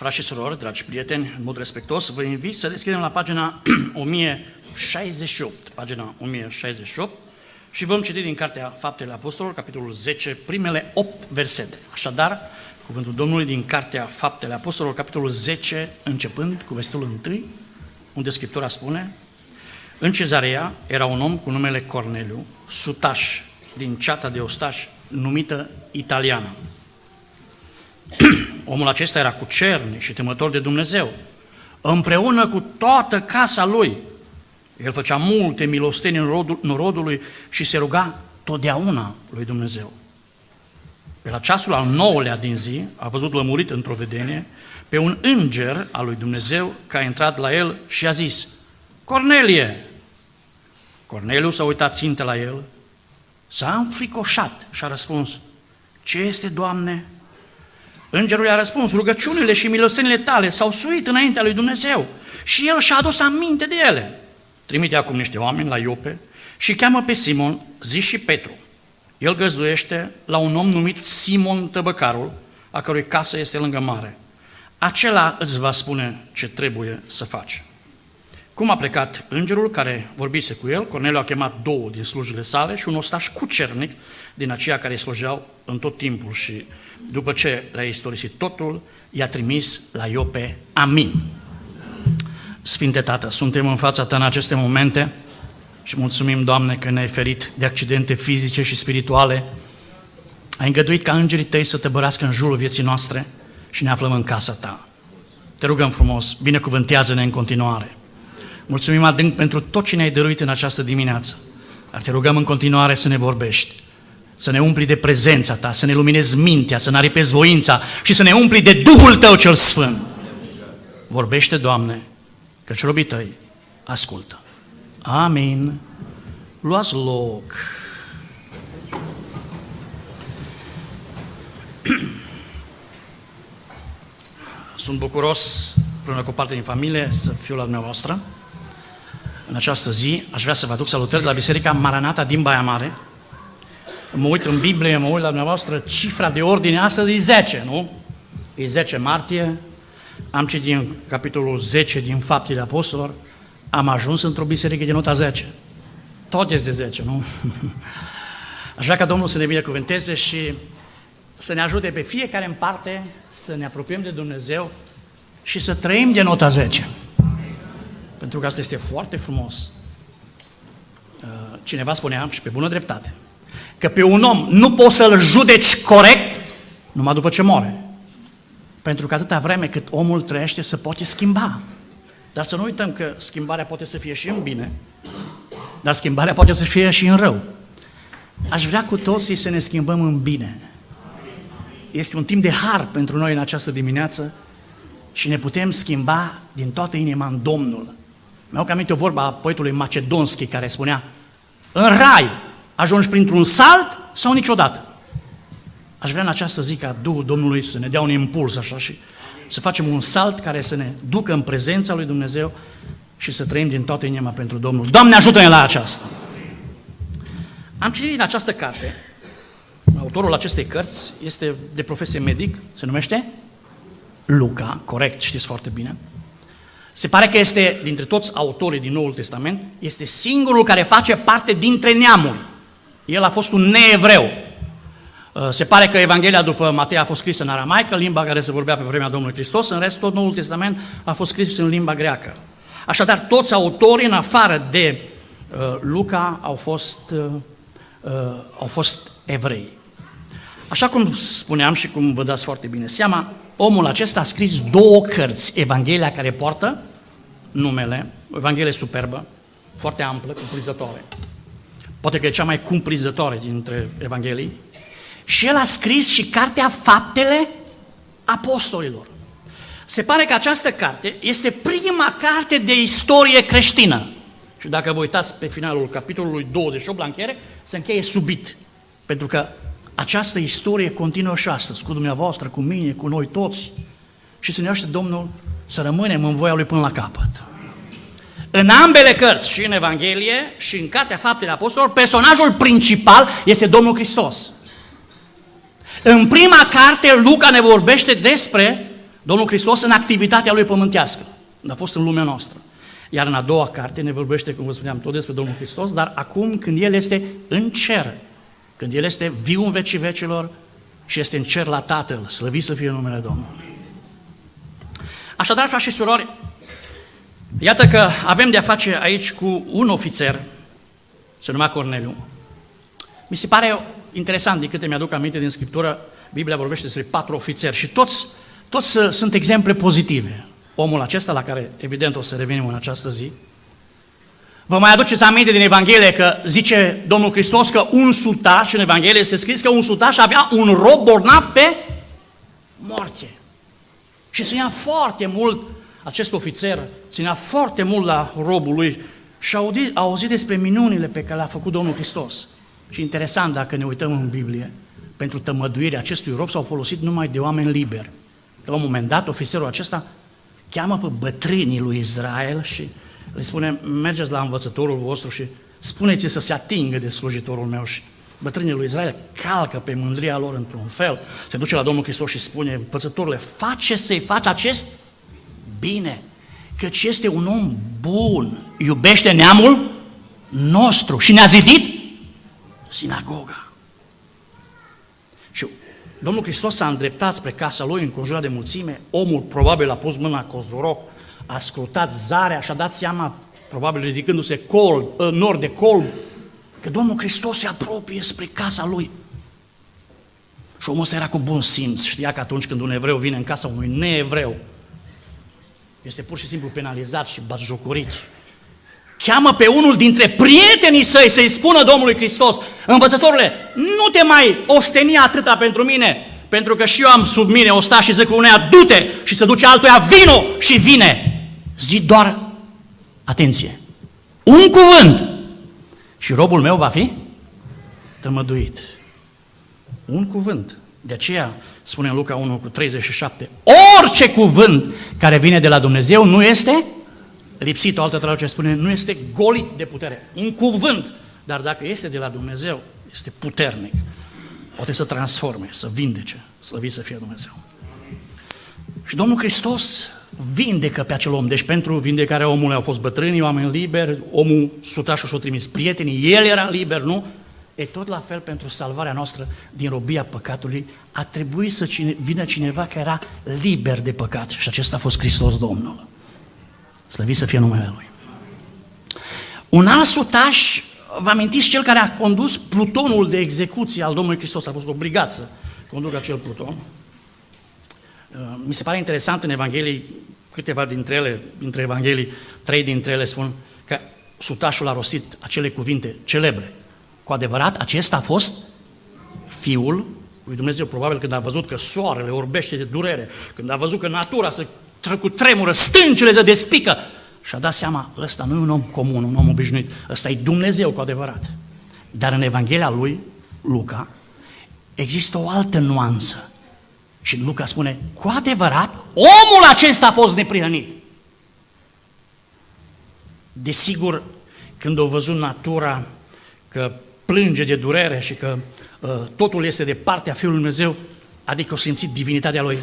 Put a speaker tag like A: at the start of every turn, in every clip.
A: Frați și surori, dragi prieteni, în mod respectos, vă invit să deschidem la pagina 1068, pagina 1068, și vom citi din Cartea Faptele Apostolilor, capitolul 10, primele 8 versete. Așadar, cuvântul Domnului din Cartea Faptele Apostolilor, capitolul 10, începând cu versetul 1, unde Scriptura spune În cezarea era un om cu numele Corneliu, sutaș din ceata de ostași numită italiană. Omul acesta era cu cerni și temător de Dumnezeu. Împreună cu toată casa lui, el făcea multe milosteni în rodul, în rodul lui și se ruga totdeauna lui Dumnezeu. Pe la ceasul al nouălea din zi a văzut lămurit într-o vedenie pe un înger al lui Dumnezeu care a intrat la el și a zis, Cornelie! Corneliu s-a uitat ținte la el, s-a înfricoșat și a răspuns, Ce este, Doamne? Îngerul i-a răspuns, rugăciunile și milostenile tale s-au suit înaintea lui Dumnezeu și el și-a adus aminte de ele. Trimite acum niște oameni la Iope și cheamă pe Simon, zi și Petru. El găzduiește la un om numit Simon Tăbăcarul, a cărui casă este lângă mare. Acela îți va spune ce trebuie să faci. Cum a plecat îngerul care vorbise cu el, Corneliu a chemat două din slujile sale și un ostaș cucernic din aceia care slujeau în tot timpul și după ce le-a istorisit totul, i-a trimis la Iope. Amin. Sfinte Tată, suntem în fața Ta în aceste momente și mulțumim, Doamne, că ne-ai ferit de accidente fizice și spirituale. Ai îngăduit ca îngerii Tăi să te bărească în jurul vieții noastre și ne aflăm în casa Ta. Te rugăm frumos, binecuvântează-ne în continuare. Mulțumim adânc pentru tot ce ne-ai dăruit în această dimineață. Dar te rugăm în continuare să ne vorbești, să ne umpli de prezența Ta, să ne luminezi mintea, să ne aripezi voința și să ne umpli de Duhul Tău cel Sfânt. Vorbește, Doamne, căci robii Tăi ascultă. Amin. Luați loc. Sunt bucuros, împreună cu parte din familie, să fiu la dumneavoastră. În această zi aș vrea să vă aduc salutări de la Biserica Maranata din Baia Mare. Mă uit în Biblie, mă uit la dumneavoastră, cifra de ordine astăzi e 10, nu? E 10 martie, am citit din capitolul 10 din Faptele Apostolilor, am ajuns într-o biserică de nota 10. Tot este de 10, nu? Aș vrea ca Domnul să ne binecuvânteze și să ne ajute pe fiecare în parte să ne apropiem de Dumnezeu și să trăim de nota 10. Pentru că asta este foarte frumos. Uh, cineva spunea, și pe bună dreptate, că pe un om nu poți să-l judeci corect numai după ce moare. Pentru că atâta vreme cât omul trăiește se poate schimba. Dar să nu uităm că schimbarea poate să fie și în bine, dar schimbarea poate să fie și în rău. Aș vrea cu toții să ne schimbăm în bine. Este un timp de har pentru noi în această dimineață și ne putem schimba din toată inima în Domnul. Mi-au aminte o vorba a poetului Macedonski care spunea În rai ajungi printr-un salt sau niciodată? Aș vrea în această zi ca Duhul Domnului să ne dea un impuls așa și să facem un salt care să ne ducă în prezența lui Dumnezeu și să trăim din toată inima pentru Domnul. Doamne, ajută-ne la aceasta! Am citit din această carte, autorul acestei cărți este de profesie medic, se numește Luca, corect, știți foarte bine. Se pare că este, dintre toți autorii din Noul Testament, este singurul care face parte dintre neamuri. El a fost un neevreu, Uh, se pare că Evanghelia după Matei a fost scrisă în aramaică, limba care se vorbea pe vremea Domnului Hristos, în rest tot Noul Testament a fost scris în limba greacă. Așadar, toți autorii, în afară de uh, Luca, au fost, uh, uh, au fost evrei. Așa cum spuneam și cum vă dați foarte bine seama, omul acesta a scris două cărți, Evanghelia care poartă numele, o Evanghelie superbă, foarte amplă, cuprinzătoare. Poate că e cea mai cuprinzătoare dintre Evanghelii, și el a scris și cartea Faptele Apostolilor. Se pare că această carte este prima carte de istorie creștină. Și dacă vă uitați pe finalul capitolului 28 la încheiere, se încheie subit. Pentru că această istorie continuă și astăzi, cu dumneavoastră, cu mine, cu noi toți. Și să ne aștept Domnul să rămânem în voia Lui până la capăt. În ambele cărți, și în Evanghelie și în Cartea Faptele Apostolilor, personajul principal este Domnul Hristos. În prima carte, Luca ne vorbește despre Domnul Hristos în activitatea Lui pământească, a fost în lumea noastră. Iar în a doua carte ne vorbește, cum vă spuneam, tot despre Domnul Hristos, dar acum când El este în cer, când El este viu în vecii vecilor și este în cer la Tatăl, slăvit să fie numele Domnului. Așadar, frați și surori, iată că avem de-a face aici cu un ofițer, se numea Corneliu. Mi se pare interesant, din câte mi-aduc aminte din Scriptură, Biblia vorbește despre patru ofițeri și toți, toți sunt exemple pozitive. Omul acesta, la care evident o să revenim în această zi, Vă mai aduceți aminte din Evanghelie că zice Domnul Hristos că un sutaș, în Evanghelie este scris că un sutaș avea un rob bolnav pe moarte. Și ținea foarte mult, acest ofițer ținea foarte mult la robul lui și a auzit, a auzit despre minunile pe care le-a făcut Domnul Hristos. Și interesant, dacă ne uităm în Biblie, pentru tămăduirea acestui rob s-au folosit numai de oameni liberi. Că la un moment dat, ofițerul acesta cheamă pe bătrânii lui Israel și le spune, mergeți la învățătorul vostru și spuneți să se atingă de slujitorul meu și bătrânii lui Israel calcă pe mândria lor într-un fel, se duce la Domnul Hristos și spune, învățătorule, face să-i faci acest bine, căci este un om bun, iubește neamul nostru și ne-a zidit sinagoga. Și Domnul Hristos s-a îndreptat spre casa lui, înconjurat de mulțime, omul probabil a pus mâna cozoroc, a scrutat zarea și a dat seama, probabil ridicându-se col, ă, nord de colb, că Domnul Hristos se apropie spre casa lui. Și omul ăsta era cu bun simț, știa că atunci când un evreu vine în casa unui neevreu, este pur și simplu penalizat și batjocorit. Cheamă pe unul dintre prietenii săi să-i spună Domnului Hristos, învățătorule, nu te mai osteni atâta pentru mine, pentru că și eu am sub mine o sta și zic uneia, du-te și se duce altuia, vino și vine. Zi doar, atenție, un cuvânt și robul meu va fi tămăduit. Un cuvânt. De aceea spune în Luca 1 cu 37, orice cuvânt care vine de la Dumnezeu nu este lipsit, o altă traducere spune, nu este golit de putere. Un cuvânt, dar dacă este de la Dumnezeu, este puternic. Poate să transforme, să vindece, slăvit să fie Dumnezeu. Și Domnul Hristos vindecă pe acel om. Deci pentru vindecarea omului au fost bătrânii, oameni liberi, omul sutașul și-o trimis prietenii, el era liber, nu? E tot la fel pentru salvarea noastră din robia păcatului, a trebuit să cine, vină cineva care era liber de păcat și acesta a fost Hristos Domnul. Slăvit să fie numele Lui. Un alt sutaș, vă amintiți, cel care a condus plutonul de execuție al Domnului Hristos, a fost obligat să conducă acel pluton. Uh, mi se pare interesant în Evanghelii, câteva dintre ele, dintre Evanghelii, trei dintre ele spun că sutașul a rostit acele cuvinte celebre. Cu adevărat, acesta a fost Fiul lui Dumnezeu, probabil când a văzut că soarele orbește de durere, când a văzut că natura se cu tremură, stâncile se despică și a dat seama, ăsta nu e un om comun, un om obișnuit, ăsta e Dumnezeu cu adevărat. Dar în Evanghelia lui, Luca, există o altă nuanță. Și Luca spune, cu adevărat, omul acesta a fost neprihănit. Desigur, când au văzut natura că plânge de durere și că uh, totul este de partea Fiului Dumnezeu, adică au simțit divinitatea Lui,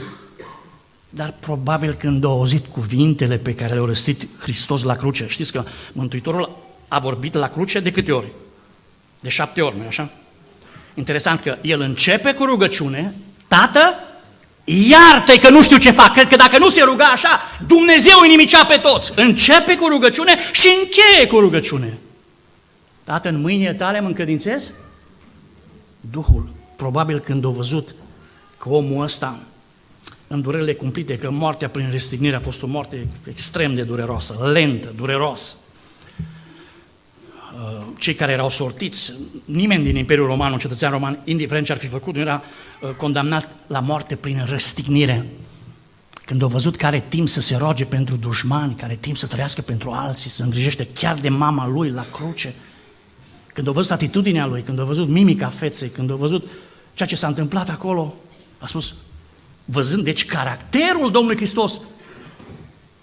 A: dar probabil când au auzit cuvintele pe care le-a răstit Hristos la cruce, știți că Mântuitorul a vorbit la cruce de câte ori? De șapte ori, nu așa? Interesant că el începe cu rugăciune, Tată, iartă că nu știu ce fac, cred că dacă nu se ruga așa, Dumnezeu îi nimicea pe toți. Începe cu rugăciune și încheie cu rugăciune. Tată, în mâinile tale mă încredințez? Duhul, probabil când a văzut că omul ăsta în durerile cumplite, că moartea prin restignire a fost o moarte extrem de dureroasă, lentă, dureroasă. Uh, cei care erau sortiți, nimeni din Imperiul Roman, un cetățean roman, indiferent ce ar fi făcut, nu era uh, condamnat la moarte prin răstignire. Când au văzut că are timp să se roage pentru dușmani, care are timp să trăiască pentru alții, să îngrijește chiar de mama lui la cruce, când au văzut atitudinea lui, când au văzut mimica feței, când au văzut ceea ce s-a întâmplat acolo, a spus, văzând deci caracterul Domnului Hristos,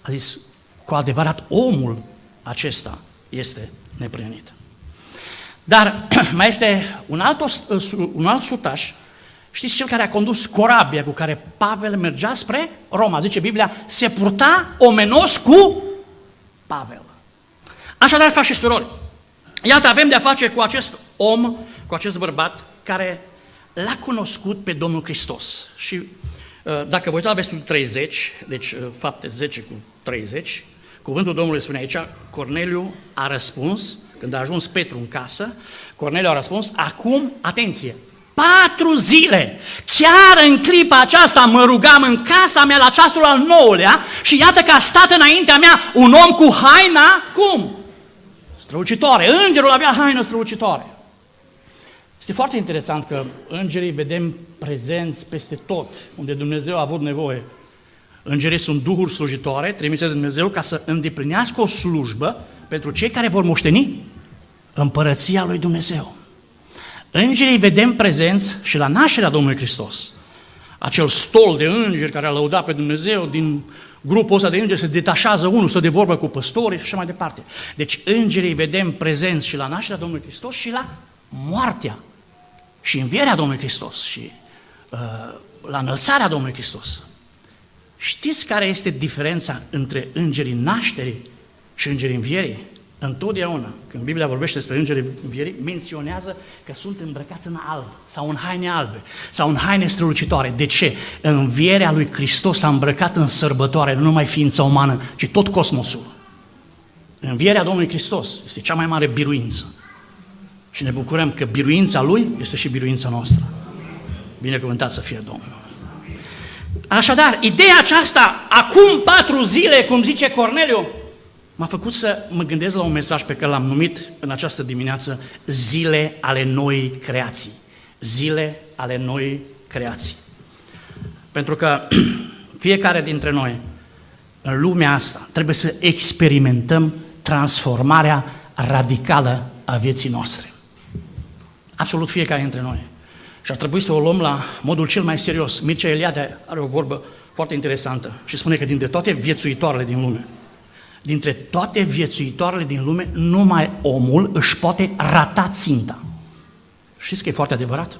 A: a zis, cu adevărat omul acesta este neprionit. Dar mai este un alt, un alt sutaș Știți cel care a condus corabia cu care Pavel mergea spre Roma, zice Biblia, se purta omenos cu Pavel. Așadar, faci și surori, iată, avem de-a face cu acest om, cu acest bărbat, care l-a cunoscut pe Domnul Hristos. Și uh, dacă vă uitați la versetul 30, deci uh, fapte 10 cu 30, cuvântul Domnului spune aici, Corneliu a răspuns, când a ajuns Petru în casă, Corneliu a răspuns, acum, atenție, patru zile, chiar în clipa aceasta mă rugam în casa mea la ceasul al nouălea și iată că a stat înaintea mea un om cu haina, cum? Strălucitoare, îngerul avea haină strălucitoare. Este foarte interesant că îngerii vedem prezenți peste tot, unde Dumnezeu a avut nevoie. Îngerii sunt duhuri slujitoare, trimise de Dumnezeu ca să îndeplinească o slujbă pentru cei care vor moșteni împărăția lui Dumnezeu. Îngerii vedem prezenți și la nașterea Domnului Hristos. Acel stol de îngeri care a lăudat pe Dumnezeu, din grupul ăsta de îngeri se detașează unul să de vorbă cu păstorii și așa mai departe. Deci îngerii vedem prezenți și la nașterea Domnului Hristos și la moartea și învierea Domnului Hristos și uh, la înălțarea Domnului Hristos. Știți care este diferența între îngerii nașterii și îngerii învierii? Întotdeauna, când Biblia vorbește despre îngerii învierii, menționează că sunt îmbrăcați în alb sau în haine albe sau în haine strălucitoare. De ce? Învierea lui Hristos a îmbrăcat în sărbătoare nu numai ființa umană, ci tot cosmosul. Învierea Domnului Hristos este cea mai mare biruință. Și ne bucurăm că biruința Lui este și biruința noastră. Binecuvântat să fie Domnul. Așadar, ideea aceasta, acum patru zile, cum zice Corneliu, m-a făcut să mă gândesc la un mesaj pe care l-am numit în această dimineață Zile ale noi creații. Zile ale noi creații. Pentru că fiecare dintre noi, în lumea asta, trebuie să experimentăm transformarea radicală a vieții noastre. Absolut fiecare dintre noi. Și ar trebui să o luăm la modul cel mai serios. Mircea Eliade are o vorbă foarte interesantă și spune că dintre toate viețuitoarele din lume, dintre toate viețuitoarele din lume, numai omul își poate rata ținta. Știți că e foarte adevărat?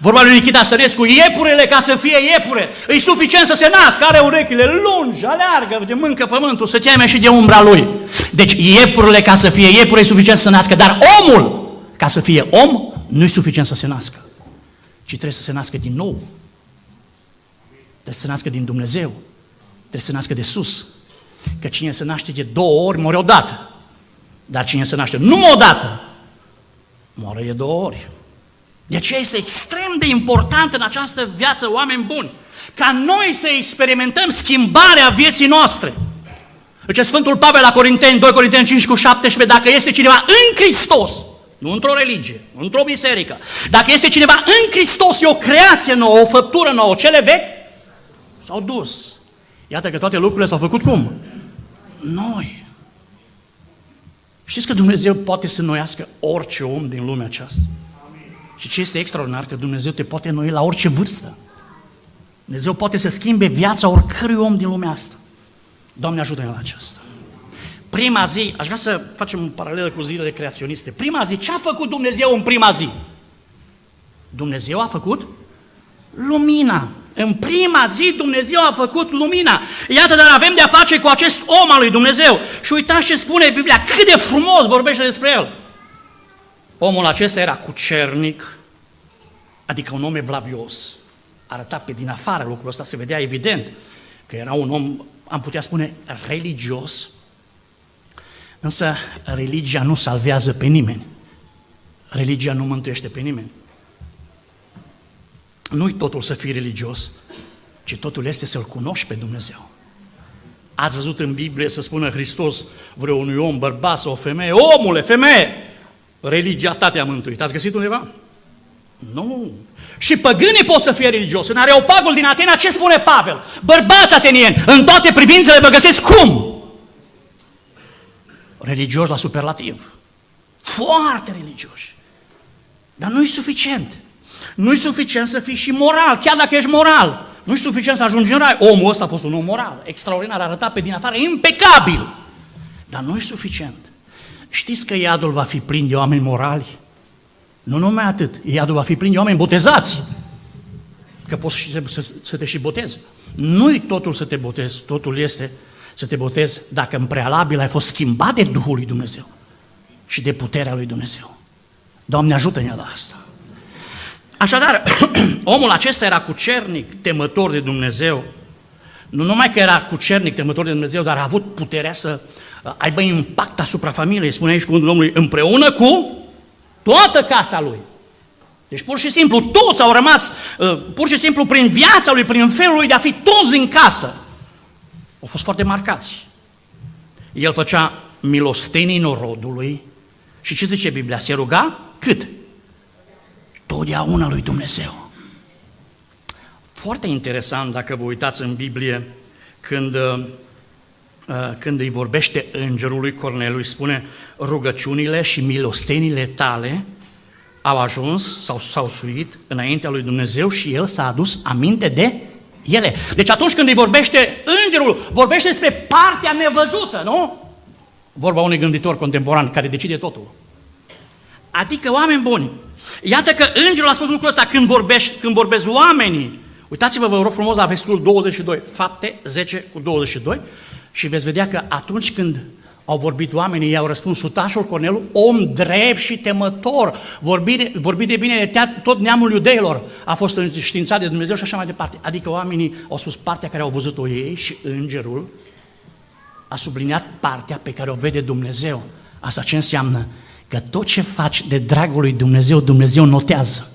A: Vorba lui Nikita Sărescu, iepurele ca să fie iepure, e suficient să se nască, are urechile lungi, aleargă, de mâncă pământul, să teme și de umbra lui. Deci iepurile ca să fie iepure e suficient să se nască, dar omul ca să fie om, nu e suficient să se nască, ci trebuie să se nască din nou. Trebuie să se nască din Dumnezeu. Trebuie să se nască de sus. Că cine se naște de două ori, moare odată. Dar cine se naște numai odată, moare de două ori. De aceea este extrem de important în această viață, oameni buni, ca noi să experimentăm schimbarea vieții noastre. Deci Sfântul Pavel la Corinteni, 2 Corinteni 5 cu 17, dacă este cineva în Hristos, nu într-o religie, nu într-o biserică. Dacă este cineva în Hristos, e o creație nouă, o făptură nouă, cele vechi s-au dus. Iată că toate lucrurile s-au făcut cum? Noi. Știți că Dumnezeu poate să noiască orice om din lumea aceasta. Și ce este extraordinar, că Dumnezeu te poate noi la orice vârstă. Dumnezeu poate să schimbe viața oricărui om din lumea asta. Doamne ajută-ne la aceasta prima zi, aș vrea să facem un paralel cu zilele creaționiste. Prima zi, ce a făcut Dumnezeu în prima zi? Dumnezeu a făcut lumina. În prima zi Dumnezeu a făcut lumina. Iată, dar avem de-a face cu acest om al lui Dumnezeu. Și uitați ce spune Biblia, cât de frumos vorbește despre el. Omul acesta era cucernic, adică un om evlavios. Arăta pe din afară lucrul ăsta, se vedea evident că era un om, am putea spune, religios, Însă religia nu salvează pe nimeni. Religia nu mântuiește pe nimeni. Nu-i totul să fii religios, ci totul este să-L cunoști pe Dumnezeu. Ați văzut în Biblie să spună Hristos vreunui om, bărbat sau o femeie, omule, femeie, religia ta te-a mântuit. Ați găsit undeva? Nu. Și păgânii pot să fie religios. În Areopagul din Atena ce spune Pavel? Bărbați atenieni, în toate privințele vă găsesc cum? religioși la superlativ. Foarte religioși. Dar nu e suficient. Nu e suficient să fii și moral, chiar dacă ești moral. Nu e suficient să ajungi în rai. Omul ăsta a fost un om moral, extraordinar, arătat pe din afară, impecabil. Dar nu e suficient. Știți că iadul va fi plin de oameni morali? Nu numai atât, iadul va fi plin de oameni botezați. că poți și să, să, să te și botezi. Nu-i totul să te botezi, totul este să te botezi dacă în prealabil ai fost schimbat de Duhul lui Dumnezeu și de puterea lui Dumnezeu. Doamne, ajută-ne la asta. Așadar, omul acesta era cucernic, temător de Dumnezeu. Nu numai că era cucernic, temător de Dumnezeu, dar a avut puterea să uh, aibă impact asupra familiei, spune aici cuvântul Domnului, împreună cu toată casa lui. Deci pur și simplu toți au rămas, uh, pur și simplu prin viața lui, prin felul lui de a fi toți din casă. Au fost foarte marcați. El făcea milostenii norodului și ce zice Biblia? Se ruga cât? Totdeauna lui Dumnezeu. Foarte interesant dacă vă uitați în Biblie când, uh, când îi vorbește îngerului Cornelui, spune rugăciunile și milostenile tale au ajuns sau s-au suit înaintea lui Dumnezeu și el s-a adus aminte de ele. Deci atunci când îi vorbește îngerul, vorbește despre partea nevăzută, nu? Vorba unui gânditor contemporan care decide totul. Adică oameni buni. Iată că îngerul a spus lucrul ăsta când, vorbești, când vorbesc oamenii. Uitați-vă, vă rog frumos, la versetul 22, fapte 10 cu 22 și veți vedea că atunci când au vorbit oamenii, i-au răspuns sutașul Cornelu, om drept și temător, vorbit, vorbit de bine de tea, tot neamul iudeilor, a fost înștiințat de Dumnezeu și așa mai departe. Adică oamenii au spus partea care au văzut-o ei și îngerul a subliniat partea pe care o vede Dumnezeu. Asta ce înseamnă? Că tot ce faci de dragul lui Dumnezeu, Dumnezeu notează.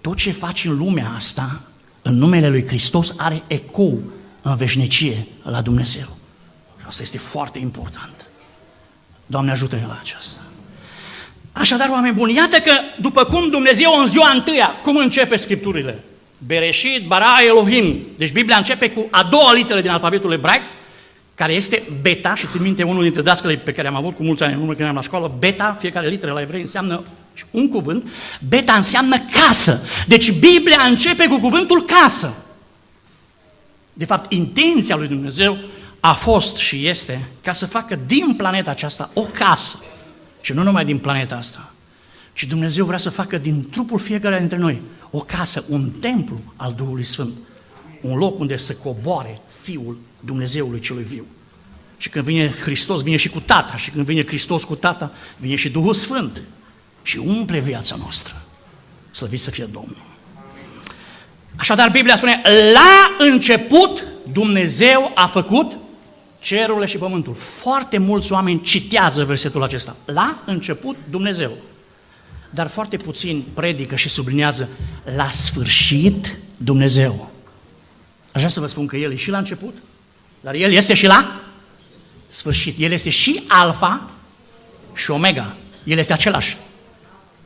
A: Tot ce faci în lumea asta, în numele lui Hristos, are ecou în veșnicie la Dumnezeu. Asta este foarte important. Doamne ajută-ne la aceasta. Așadar, oameni buni, iată că după cum Dumnezeu în ziua întâia, cum începe Scripturile? Bereșit, bara, Elohim. Deci Biblia începe cu a doua literă din alfabetul ebraic, care este beta, și țin minte unul dintre dascăle pe care am avut cu mulți ani în urmă când eram la școală, beta, fiecare literă la evrei înseamnă un cuvânt, beta înseamnă casă. Deci Biblia începe cu cuvântul casă. De fapt, intenția lui Dumnezeu a fost și este ca să facă din planeta aceasta o casă. Și nu numai din planeta asta, ci Dumnezeu vrea să facă din trupul fiecare dintre noi o casă, un templu al Duhului Sfânt. Un loc unde să coboare Fiul Dumnezeului celui viu. Și când vine Hristos, vine și cu Tata. Și când vine Hristos cu Tata, vine și Duhul Sfânt. Și umple viața noastră. Slăvit să fie Domnul. Așadar, Biblia spune, la început Dumnezeu a făcut cerurile și pământul. Foarte mulți oameni citează versetul acesta. La început Dumnezeu. Dar foarte puțini predică și sublinează la sfârșit Dumnezeu. Aș vrea să vă spun că El e și la început, dar El este și la sfârșit. El este și alfa și omega. El este același.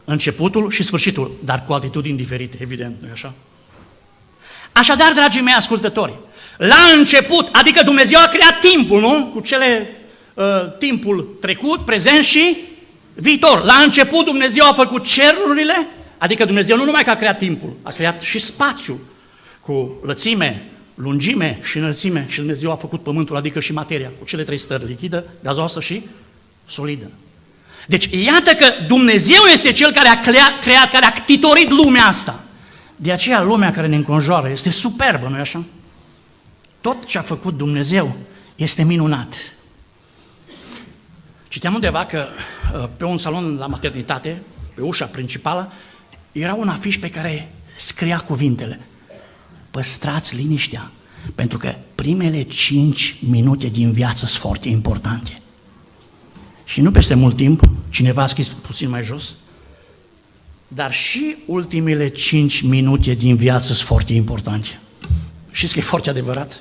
A: Începutul și sfârșitul, dar cu atitudini diferite, evident, nu așa? Așadar, dragii mei ascultători, la început, adică Dumnezeu a creat timpul, nu? Cu cele uh, timpul trecut, prezent și viitor. La început Dumnezeu a făcut cerurile, adică Dumnezeu nu numai că a creat timpul, a creat și spațiu cu lățime, lungime și înălțime și Dumnezeu a făcut pământul, adică și materia, cu cele trei stări, lichidă, gazoasă și solidă. Deci iată că Dumnezeu este Cel care a creat, creat care a titorit lumea asta. De aceea lumea care ne înconjoară este superbă, nu-i așa? Tot ce a făcut Dumnezeu este minunat. Citeam undeva că uh, pe un salon la maternitate, pe ușa principală, era un afiș pe care scria cuvintele Păstrați liniștea, pentru că primele cinci minute din viață sunt foarte importante. Și nu peste mult timp, cineva a scris puțin mai jos, dar și ultimele cinci minute din viață sunt foarte importante. Știți că e foarte adevărat?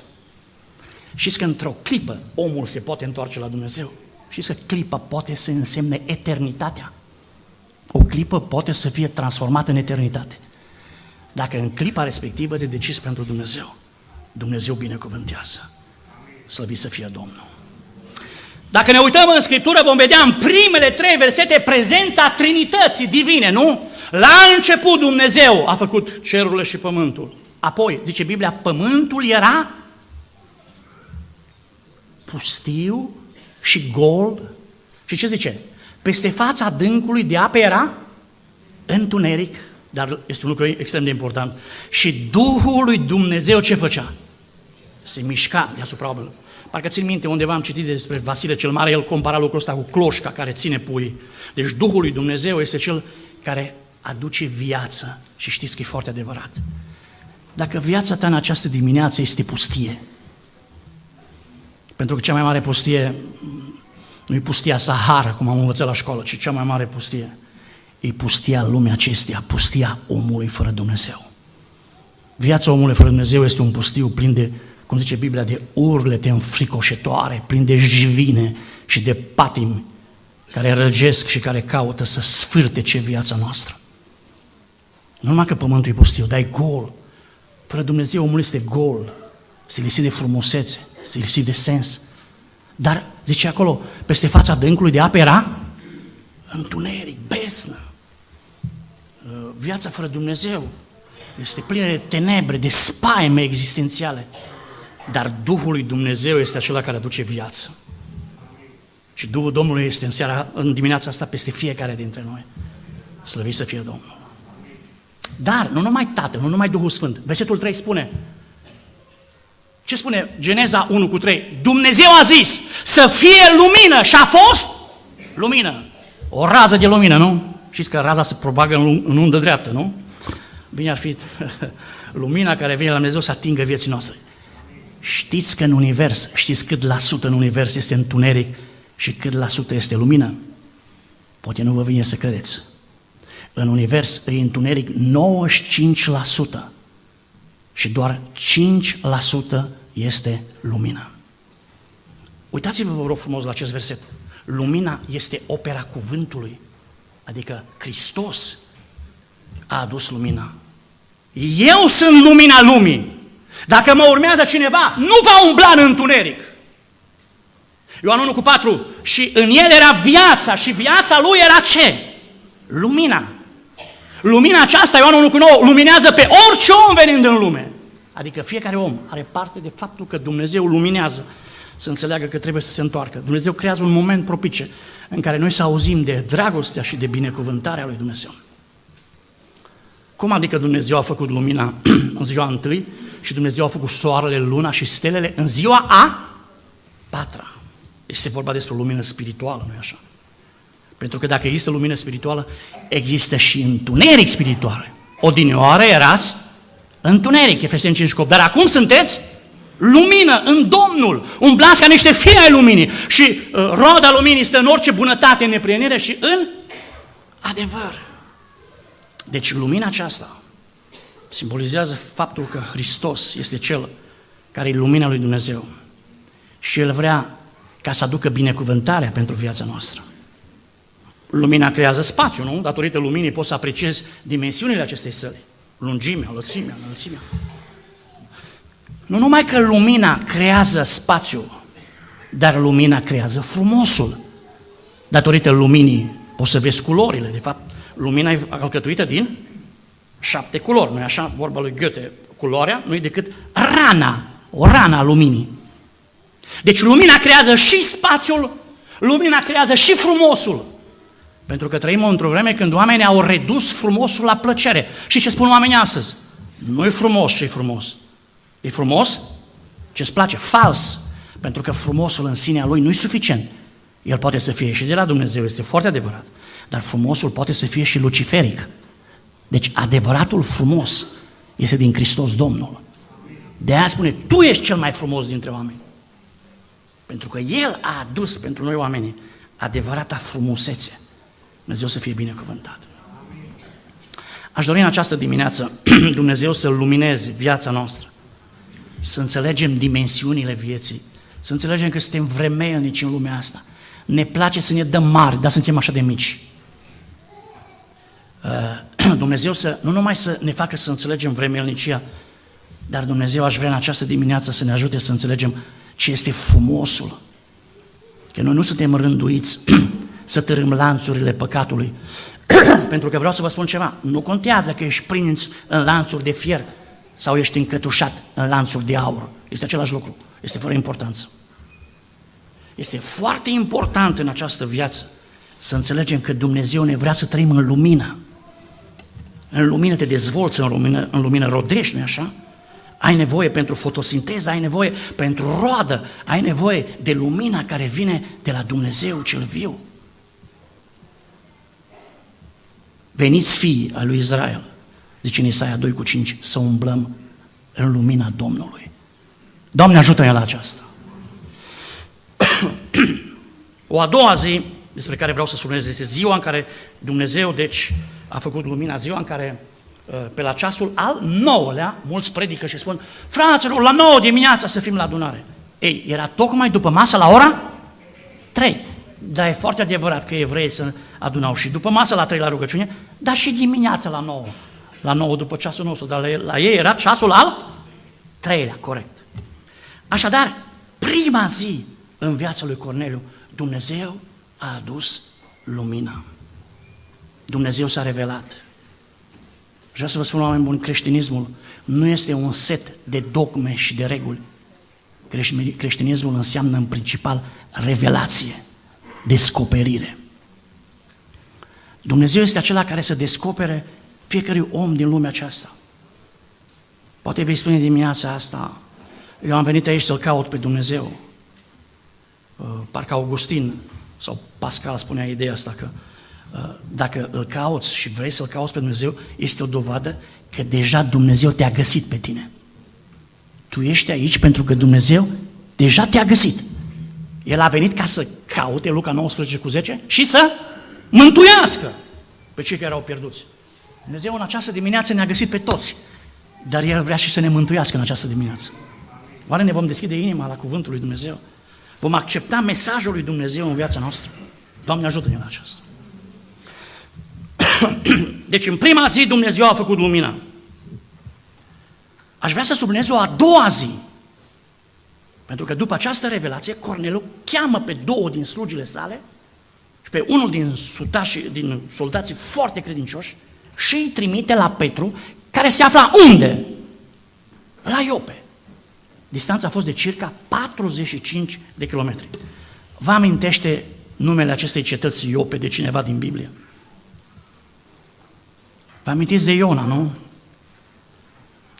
A: Știți că într-o clipă omul se poate întoarce la Dumnezeu? Știți că clipa poate să însemne eternitatea? O clipă poate să fie transformată în eternitate. Dacă în clipa respectivă te decizi pentru Dumnezeu, Dumnezeu binecuvântează. Slăvit să fie Domnul. Dacă ne uităm în Scriptură, vom vedea în primele trei versete prezența Trinității divine, nu? La început Dumnezeu a făcut cerurile și pământul. Apoi, zice Biblia, pământul era pustiu și gol. Și ce zice? Peste fața adâncului de apă era întuneric dar este un lucru extrem de important. Și Duhul lui Dumnezeu ce făcea? Se mișca deasupra oamenilor. Parcă țin minte, undeva am citit despre Vasile cel Mare, el compara lucrul ăsta cu cloșca care ține pui. Deci Duhul lui Dumnezeu este cel care aduce viață și știți că e foarte adevărat. Dacă viața ta în această dimineață este pustie, pentru că cea mai mare pustie nu e pustia Sahara, cum am învățat la școală, ci cea mai mare pustie e pustia lumea acesteia, pustia omului fără Dumnezeu. Viața omului fără Dumnezeu este un pustiu plin de, cum zice Biblia, de urlete înfricoșătoare, plin de jivine și de patimi care răgesc și care caută să sfârtece viața noastră. Nu numai că pământul e pustiu, dar e gol. Fără Dumnezeu omul este gol, se lipsit de frumusețe, se lipsit de sens. Dar, zice acolo, peste fața dâncului de apă era întuneric, besnă. Viața fără Dumnezeu este plină de tenebre, de spaime existențiale. Dar Duhul lui Dumnezeu este acela care aduce viață. Și Duhul Domnului este în, seara, în dimineața asta peste fiecare dintre noi. Slăvit să fie Domnul. Dar nu numai Tatăl, nu numai Duhul Sfânt. Versetul 3 spune, ce spune Geneza 1 cu 3? Dumnezeu a zis să fie lumină și a fost lumină. O rază de lumină, nu? Știți că raza se propagă în, în undă dreaptă, nu? Bine ar fi lumina care vine la Dumnezeu să atingă vieții noastre. Știți că în univers, știți cât la sută în univers este întuneric și cât la sută este lumină? Poate nu vă vine să credeți. În univers e întuneric 95% și doar 5% este lumină. Uitați-vă, vă rog frumos, la acest verset. Lumina este opera cuvântului, adică Hristos a adus lumina. Eu sunt lumina lumii. Dacă mă urmează cineva, nu va umbla în întuneric. Ioan 1 cu 4. Și în el era viața și viața lui era ce? Lumina. Lumina aceasta, Ioan 1 cu 9, luminează pe orice om venind în lume. Adică fiecare om are parte de faptul că Dumnezeu luminează să înțeleagă că trebuie să se întoarcă. Dumnezeu creează un moment propice în care noi să auzim de dragostea și de binecuvântarea lui Dumnezeu. Cum adică Dumnezeu a făcut lumina în ziua întâi și Dumnezeu a făcut soarele, luna și stelele în ziua a patra? Este vorba despre o lumină spirituală, nu-i așa? Pentru că dacă există lumină spirituală, există și întuneric spiritual. Odinioară erați întuneric, Efeseni 5 Dar acum sunteți lumină în Domnul. Umblați ca niște fii ai luminii. Și uh, roada luminii stă în orice bunătate, în neprinire și în adevăr. Deci lumina aceasta simbolizează faptul că Hristos este Cel care e lumina lui Dumnezeu. Și El vrea ca să aducă binecuvântarea pentru viața noastră. Lumina creează spațiu, nu? Datorită luminii poți să apreciezi dimensiunile acestei săli. Lungimea, lățimea, înălțimea. Nu numai că lumina creează spațiu, dar lumina creează frumosul. Datorită luminii poți să vezi culorile. De fapt, lumina e alcătuită din șapte culori. Nu e așa vorba lui Goethe. Culoarea nu e decât rana, o rana a luminii. Deci lumina creează și spațiul, lumina creează și frumosul. Pentru că trăim într-o vreme când oamenii au redus frumosul la plăcere. Și ce spun oamenii astăzi? Nu e frumos ce e frumos. E frumos ce îți place, fals. Pentru că frumosul în sinea lui nu e suficient. El poate să fie și de la Dumnezeu, este foarte adevărat. Dar frumosul poate să fie și luciferic. Deci adevăratul frumos este din Hristos Domnul. De aia spune, tu ești cel mai frumos dintre oameni. Pentru că El a adus pentru noi oameni adevărata frumusețe. Dumnezeu să fie binecuvântat. Aș dori în această dimineață Dumnezeu să lumineze viața noastră, să înțelegem dimensiunile vieții, să înțelegem că suntem vremelnici în lumea asta. Ne place să ne dăm mari, dar suntem așa de mici. Uh, Dumnezeu să, nu numai să ne facă să înțelegem vremelnicia, dar Dumnezeu aș vrea în această dimineață să ne ajute să înțelegem ce este frumosul. Că noi nu suntem rânduiți să târâm lanțurile păcatului. Pentru că vreau să vă spun ceva, nu contează că ești prins în lanțuri de fier sau ești încătușat în lanțuri de aur. Este același lucru, este fără importanță. Este foarte important în această viață să înțelegem că Dumnezeu ne vrea să trăim în lumină. În lumină te dezvolți, în lumină, în lumină rodești, nu așa? Ai nevoie pentru fotosinteză, ai nevoie pentru roadă, ai nevoie de lumina care vine de la Dumnezeu cel viu. Veniți fii al lui Israel, zice în Isaia 2 cu 5, să umblăm în lumina Domnului. Doamne ajută-ne la aceasta. o a doua zi despre care vreau să subliniez este ziua în care Dumnezeu, deci, a făcut lumina, ziua în care uh, pe la ceasul al nouălea, mulți predică și spun, fraților, la nouă dimineața să fim la adunare. Ei, era tocmai după masă la ora 3. Dar e foarte adevărat că evrei să adunau și după masă la 3 la rugăciune, dar și dimineața la 9. La 9 după ceasul nostru, dar la ei era ceasul al treilea, corect. Așadar, prima zi în viața lui Corneliu, Dumnezeu a adus lumina. Dumnezeu s-a revelat. Vreau să vă spun, oameni buni, creștinismul nu este un set de dogme și de reguli. Creștinismul înseamnă în principal revelație, descoperire. Dumnezeu este acela care să descopere fiecărui om din lumea aceasta. Poate vei spune dimineața asta, eu am venit aici să-L caut pe Dumnezeu. Uh, parcă Augustin sau Pascal spunea ideea asta că uh, dacă îl cauți și vrei să-L cauți pe Dumnezeu, este o dovadă că deja Dumnezeu te-a găsit pe tine. Tu ești aici pentru că Dumnezeu deja te-a găsit. El a venit ca să caute, Luca 19 cu 10, și să mântuiască pe cei care au pierduți. Dumnezeu în această dimineață ne-a găsit pe toți, dar El vrea și să ne mântuiască în această dimineață. Oare ne vom deschide inima la cuvântul lui Dumnezeu? Vom accepta mesajul lui Dumnezeu în viața noastră? Doamne ajută-ne la aceasta. Deci în prima zi Dumnezeu a făcut lumina. Aș vrea să subliniez o a doua zi. Pentru că după această revelație, Cornelu cheamă pe două din slugile sale și pe unul din, sutași, din soldații foarte credincioși și îi trimite la Petru, care se afla unde? La Iope. Distanța a fost de circa 45 de kilometri. Vă amintește numele acestei cetăți Iope de cineva din Biblie? Vă amintiți de Iona, nu?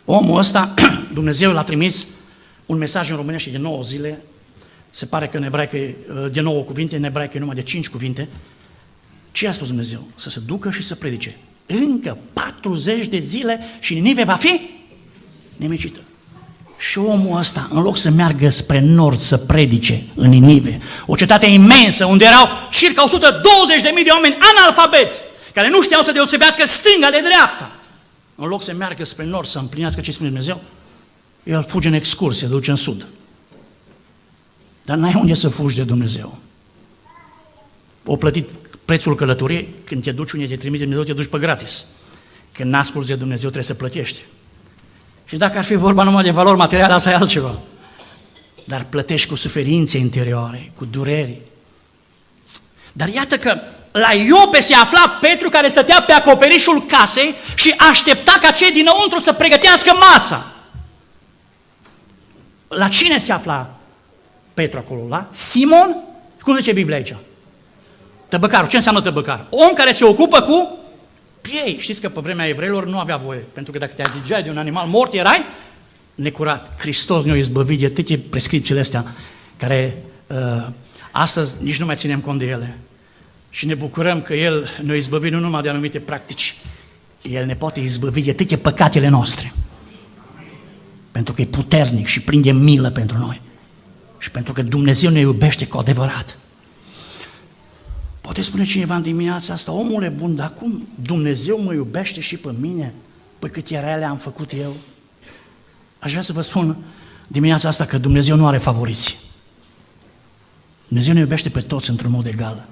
A: Omul ăsta, Dumnezeu l-a trimis un mesaj în românește de 9 zile, se pare că în ebraică de 9 cuvinte, în ebraică e numai de 5 cuvinte. Ce a spus Dumnezeu? Să se ducă și să predice. Încă 40 de zile și Ninive va fi nemicită. Și omul ăsta, în loc să meargă spre nord să predice în Ninive, o cetate imensă unde erau circa 120.000 de oameni analfabeți, care nu știau să deosebească stânga de dreapta, în loc să meargă spre nord să împlinească ce spune Dumnezeu, el fuge în excursie, duce în sud. Dar n-ai unde să fugi de Dumnezeu. O plătit prețul călătoriei, când te duci unde te trimite Dumnezeu, te duci pe gratis. Când n-asculți de Dumnezeu, trebuie să plătești. Și dacă ar fi vorba numai de valori materiale, asta e altceva. Dar plătești cu suferințe interioare, cu dureri. Dar iată că la Iope se afla Petru care stătea pe acoperișul casei și aștepta ca cei dinăuntru să pregătească masa. La cine se afla Petru acolo? La Simon? Cum zice Biblia aici? Tăbăcarul. Ce înseamnă tăbăcar? Om care se ocupă cu piei. Știți că pe vremea evreilor nu avea voie, pentru că dacă te azigeai de un animal mort, erai necurat. Hristos ne-a izbăvit de toate prescripțiile astea, care uh, astăzi nici nu mai ținem cont de ele. Și ne bucurăm că El ne-a izbăvit nu numai de anumite practici, El ne poate izbăvi de toate păcatele noastre. Pentru că e puternic și prinde milă pentru noi. Și pentru că Dumnezeu ne iubește cu adevărat. Poate spune cineva în dimineața asta, omule bun, dar cum Dumnezeu mă iubește și pe mine? Păi câte rele am făcut eu? Aș vrea să vă spun dimineața asta că Dumnezeu nu are favoriți. Dumnezeu ne iubește pe toți într-un mod egal.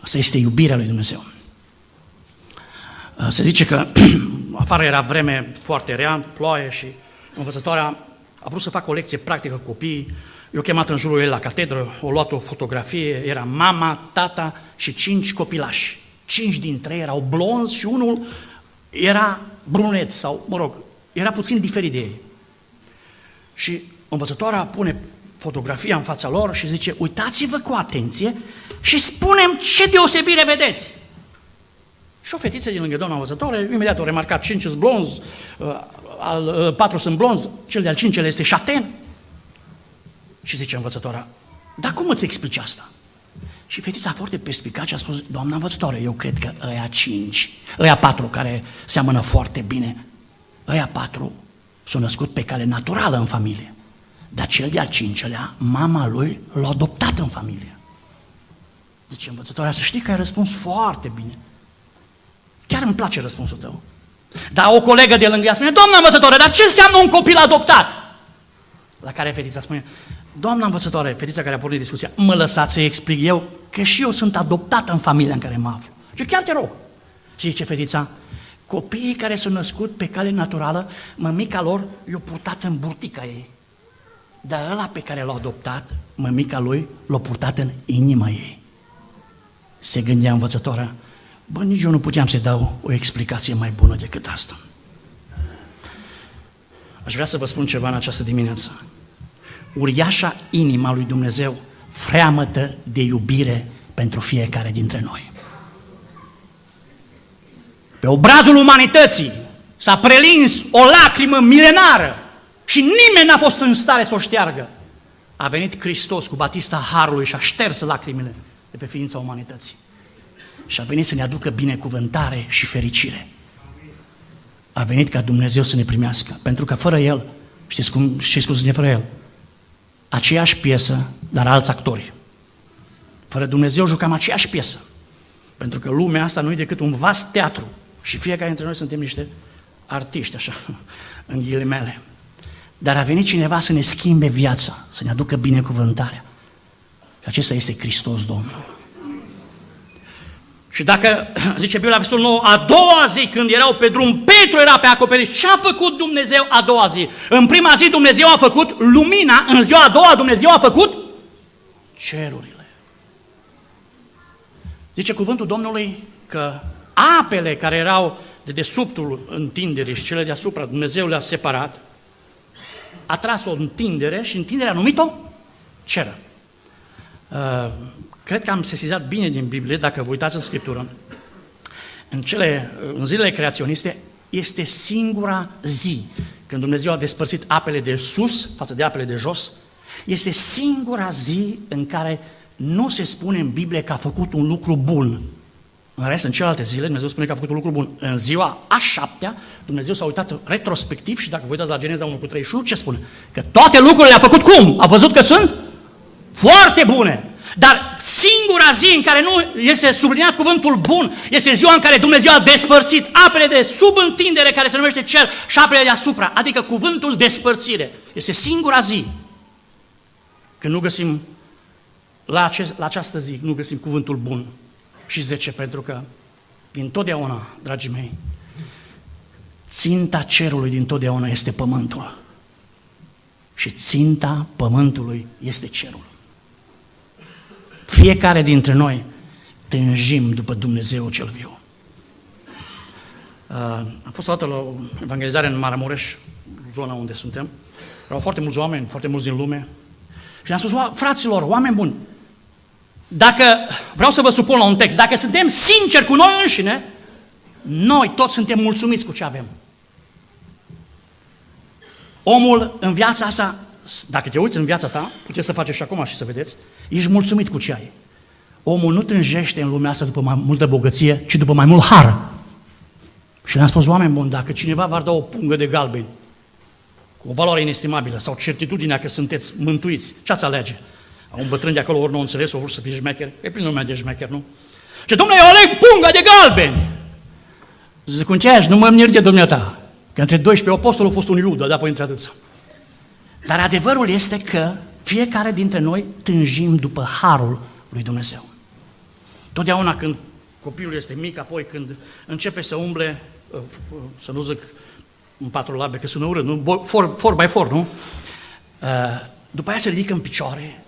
A: Asta este iubirea lui Dumnezeu. Se zice că afară era vreme foarte rea, ploaie și învățătoarea a vrut să facă o lecție practică cu copiii eu chemat în jurul ei la catedră, o luat o fotografie, era mama, tata și cinci copilași. Cinci dintre ei erau blonzi și unul era brunet sau, mă rog, era puțin diferit de ei. Și învățătoarea pune fotografia în fața lor și zice, uitați-vă cu atenție și spunem ce deosebire vedeți. Și o fetiță din lângă doamna învățătoare, imediat o remarcat, cinci sunt blonzi, uh, al, uh, patru sunt blonzi, cel de-al cincelea este șaten. Și zice învățătoarea, dar cum îți explici asta? Și fetița foarte perspicace a spus, doamna învățătoare, eu cred că ăia cinci, ăia patru care seamănă foarte bine, ăia patru s-au născut pe cale naturală în familie. Dar cel de-al cincelea, mama lui l-a adoptat în familie. Zice învățătoarea, să știi că ai răspuns foarte bine. Chiar îmi place răspunsul tău. Dar o colegă de lângă ea spune, doamna învățătoare, dar ce înseamnă un copil adoptat? La care fetița spune, doamna învățătoare, fetița care a pornit discuția, mă lăsați să explic eu că și eu sunt adoptată în familia în care mă aflu. Și chiar te rog. Și zice fetița, copiii care s-au născut pe cale naturală, mămica lor i-a purtat în burtica ei. Dar ăla pe care l-a adoptat, mămica lui, l-a purtat în inima ei. Se gândea învățătoarea, bă, nici eu nu puteam să dau o explicație mai bună decât asta. Aș vrea să vă spun ceva în această dimineață. Uriașa inima lui Dumnezeu freamătă de iubire pentru fiecare dintre noi. Pe obrazul umanității s-a prelins o lacrimă milenară și nimeni n-a fost în stare să o șteargă. A venit Hristos cu batista Harului și a șters lacrimile de pe ființa umanității. Și a venit să ne aducă binecuvântare și fericire. A venit ca Dumnezeu să ne primească, pentru că fără El, știți cum, știți cum fără El? Aceeași piesă, dar alți actori. Fără Dumnezeu jucam aceeași piesă. Pentru că lumea asta nu e decât un vast teatru. Și fiecare dintre noi suntem niște artiști, așa, în ghilimele. Dar a venit cineva să ne schimbe viața, să ne aducă binecuvântarea. Și acesta este Hristos Domnul. Și dacă, zice Biblia, versetul 9, a doua zi când erau pe drum, Petru era pe acoperiș. Ce a făcut Dumnezeu a doua zi? În prima zi Dumnezeu a făcut lumina, în ziua a doua Dumnezeu a făcut cerurile. Zice cuvântul Domnului că apele care erau de desubtul întinderii și cele deasupra, Dumnezeu le-a separat, a tras o întindere și întinderea a numit-o ceră. Uh, cred că am sesizat bine din Biblie, dacă vă uitați în Scriptură, în, cele, în zilele creaționiste, este singura zi când Dumnezeu a despărțit apele de sus față de apele de jos, este singura zi în care nu se spune în Biblie că a făcut un lucru bun. În rest, în celelalte zile, Dumnezeu spune că a făcut un lucru bun. În ziua a șaptea, Dumnezeu s-a uitat retrospectiv și dacă vă uitați la Geneza 1 cu 31, ce spune? Că toate lucrurile le-a făcut cum? A văzut că sunt foarte bune. Dar singura zi în care nu este subliniat cuvântul bun este ziua în care Dumnezeu a despărțit apele de sub întindere care se numește cer și apele deasupra, adică cuvântul despărțire. Este singura zi când nu găsim la, ace- la această zi, nu găsim cuvântul bun și 10 pentru că din totdeauna, dragii mei, ținta cerului din totdeauna este pământul. Și ținta pământului este cerul. Fiecare dintre noi tânjim după Dumnezeu cel viu. Uh, am fost o dată la o evangelizare în Maramureș, zona unde suntem. Erau foarte mulți oameni, foarte mulți din lume. Și le-am spus, fraților, oameni buni, dacă, vreau să vă supun la un text, dacă suntem sinceri cu noi înșine, noi toți suntem mulțumiți cu ce avem. Omul în viața asta, dacă te uiți în viața ta, puteți să faceți și acum și să vedeți, ești mulțumit cu ce ai. Omul nu tânjește în lumea asta după mai multă bogăție, ci după mai mult har. Și le-am spus, oameni buni, dacă cineva v-ar da o pungă de galbeni, cu o valoare inestimabilă, sau certitudinea că sunteți mântuiți, ce ați alege? Un bătrân de acolo ori nu înțeles, o vrut să fie șmecher. E plin lumea de șmecher, nu? Și domnule, eu aleg punga de galbeni. Zic, cum ce nu mă mir de dumneata. Că între 12 apostoli a fost un iudă, dar apoi între atâția. Dar adevărul este că fiecare dintre noi tânjim după harul lui Dumnezeu. Totdeauna când copilul este mic, apoi când începe să umble, uh, să nu zic în patru labe, că sună urât, nu? For, for by for, nu? Uh, după aia se ridică în picioare,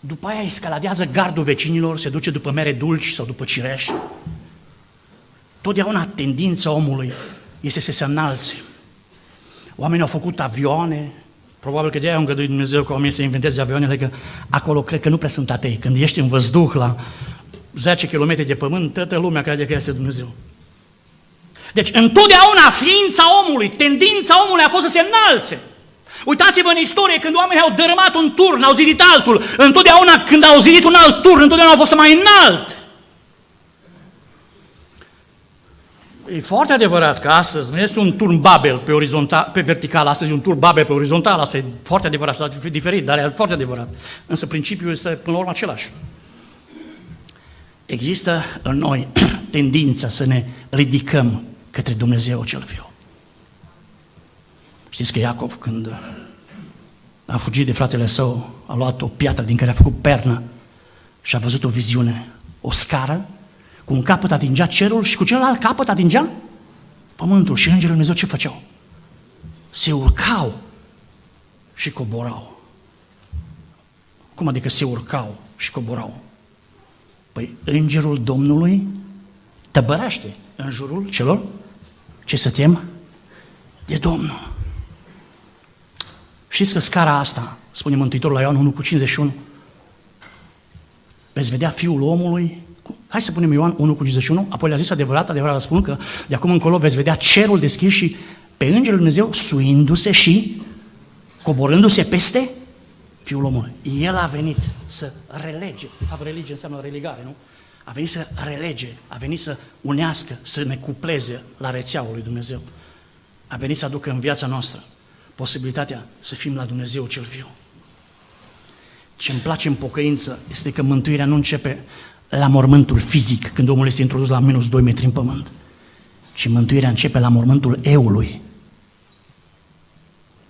A: după aia escaladează gardul vecinilor, se duce după mere dulci sau după cireș. Totdeauna tendința omului este să se înalțe. Oamenii au făcut avioane, probabil că de aia a îngăduit Dumnezeu ca oamenii să inventeze avioanele, că acolo cred că nu prea sunt atei. Când ești în văzduh la 10 km de pământ, toată lumea crede că este Dumnezeu. Deci întotdeauna ființa omului, tendința omului a fost să se înalțe. Uitați-vă în istorie când oamenii au dărâmat un turn, au zidit altul. Întotdeauna când au zidit un alt turn, întotdeauna au fost mai înalt. E foarte adevărat că astăzi nu este un turn Babel pe, orizontal, pe vertical, astăzi e un turn Babel pe orizontal, asta e foarte adevărat, e diferit, dar e foarte adevărat. Însă principiul este până la urmă același. Există în noi tendința să ne ridicăm către Dumnezeu cel viu. Știți că Iacov, când a fugit de fratele său, a luat o piatră din care a făcut pernă și a văzut o viziune, o scară, cu un capăt atingea cerul și cu celălalt capăt atingea pământul. Și îngerul Dumnezeu ce făceau? Se urcau și coborau. Cum adică se urcau și coborau? Păi îngerul Domnului tăbărește în jurul celor ce să tem de Domnul. Știți că scara asta, spune Mântuitorul la Ioan 1 cu 51, veți vedea Fiul omului, hai să punem Ioan 1 cu 51, apoi le-a zis adevărat, adevărat vă spun că de acum încolo veți vedea cerul deschis și pe Îngerul Dumnezeu suindu-se și coborându-se peste Fiul omului. El a venit să relege, de fapt religie înseamnă religare, nu? A venit să relege, a venit să unească, să ne cupleze la rețeaua lui Dumnezeu. A venit să aducă în viața noastră posibilitatea să fim la Dumnezeu cel viu. Ce îmi place în pocăință este că mântuirea nu începe la mormântul fizic, când omul este introdus la minus 2 metri în pământ, ci mântuirea începe la mormântul eului.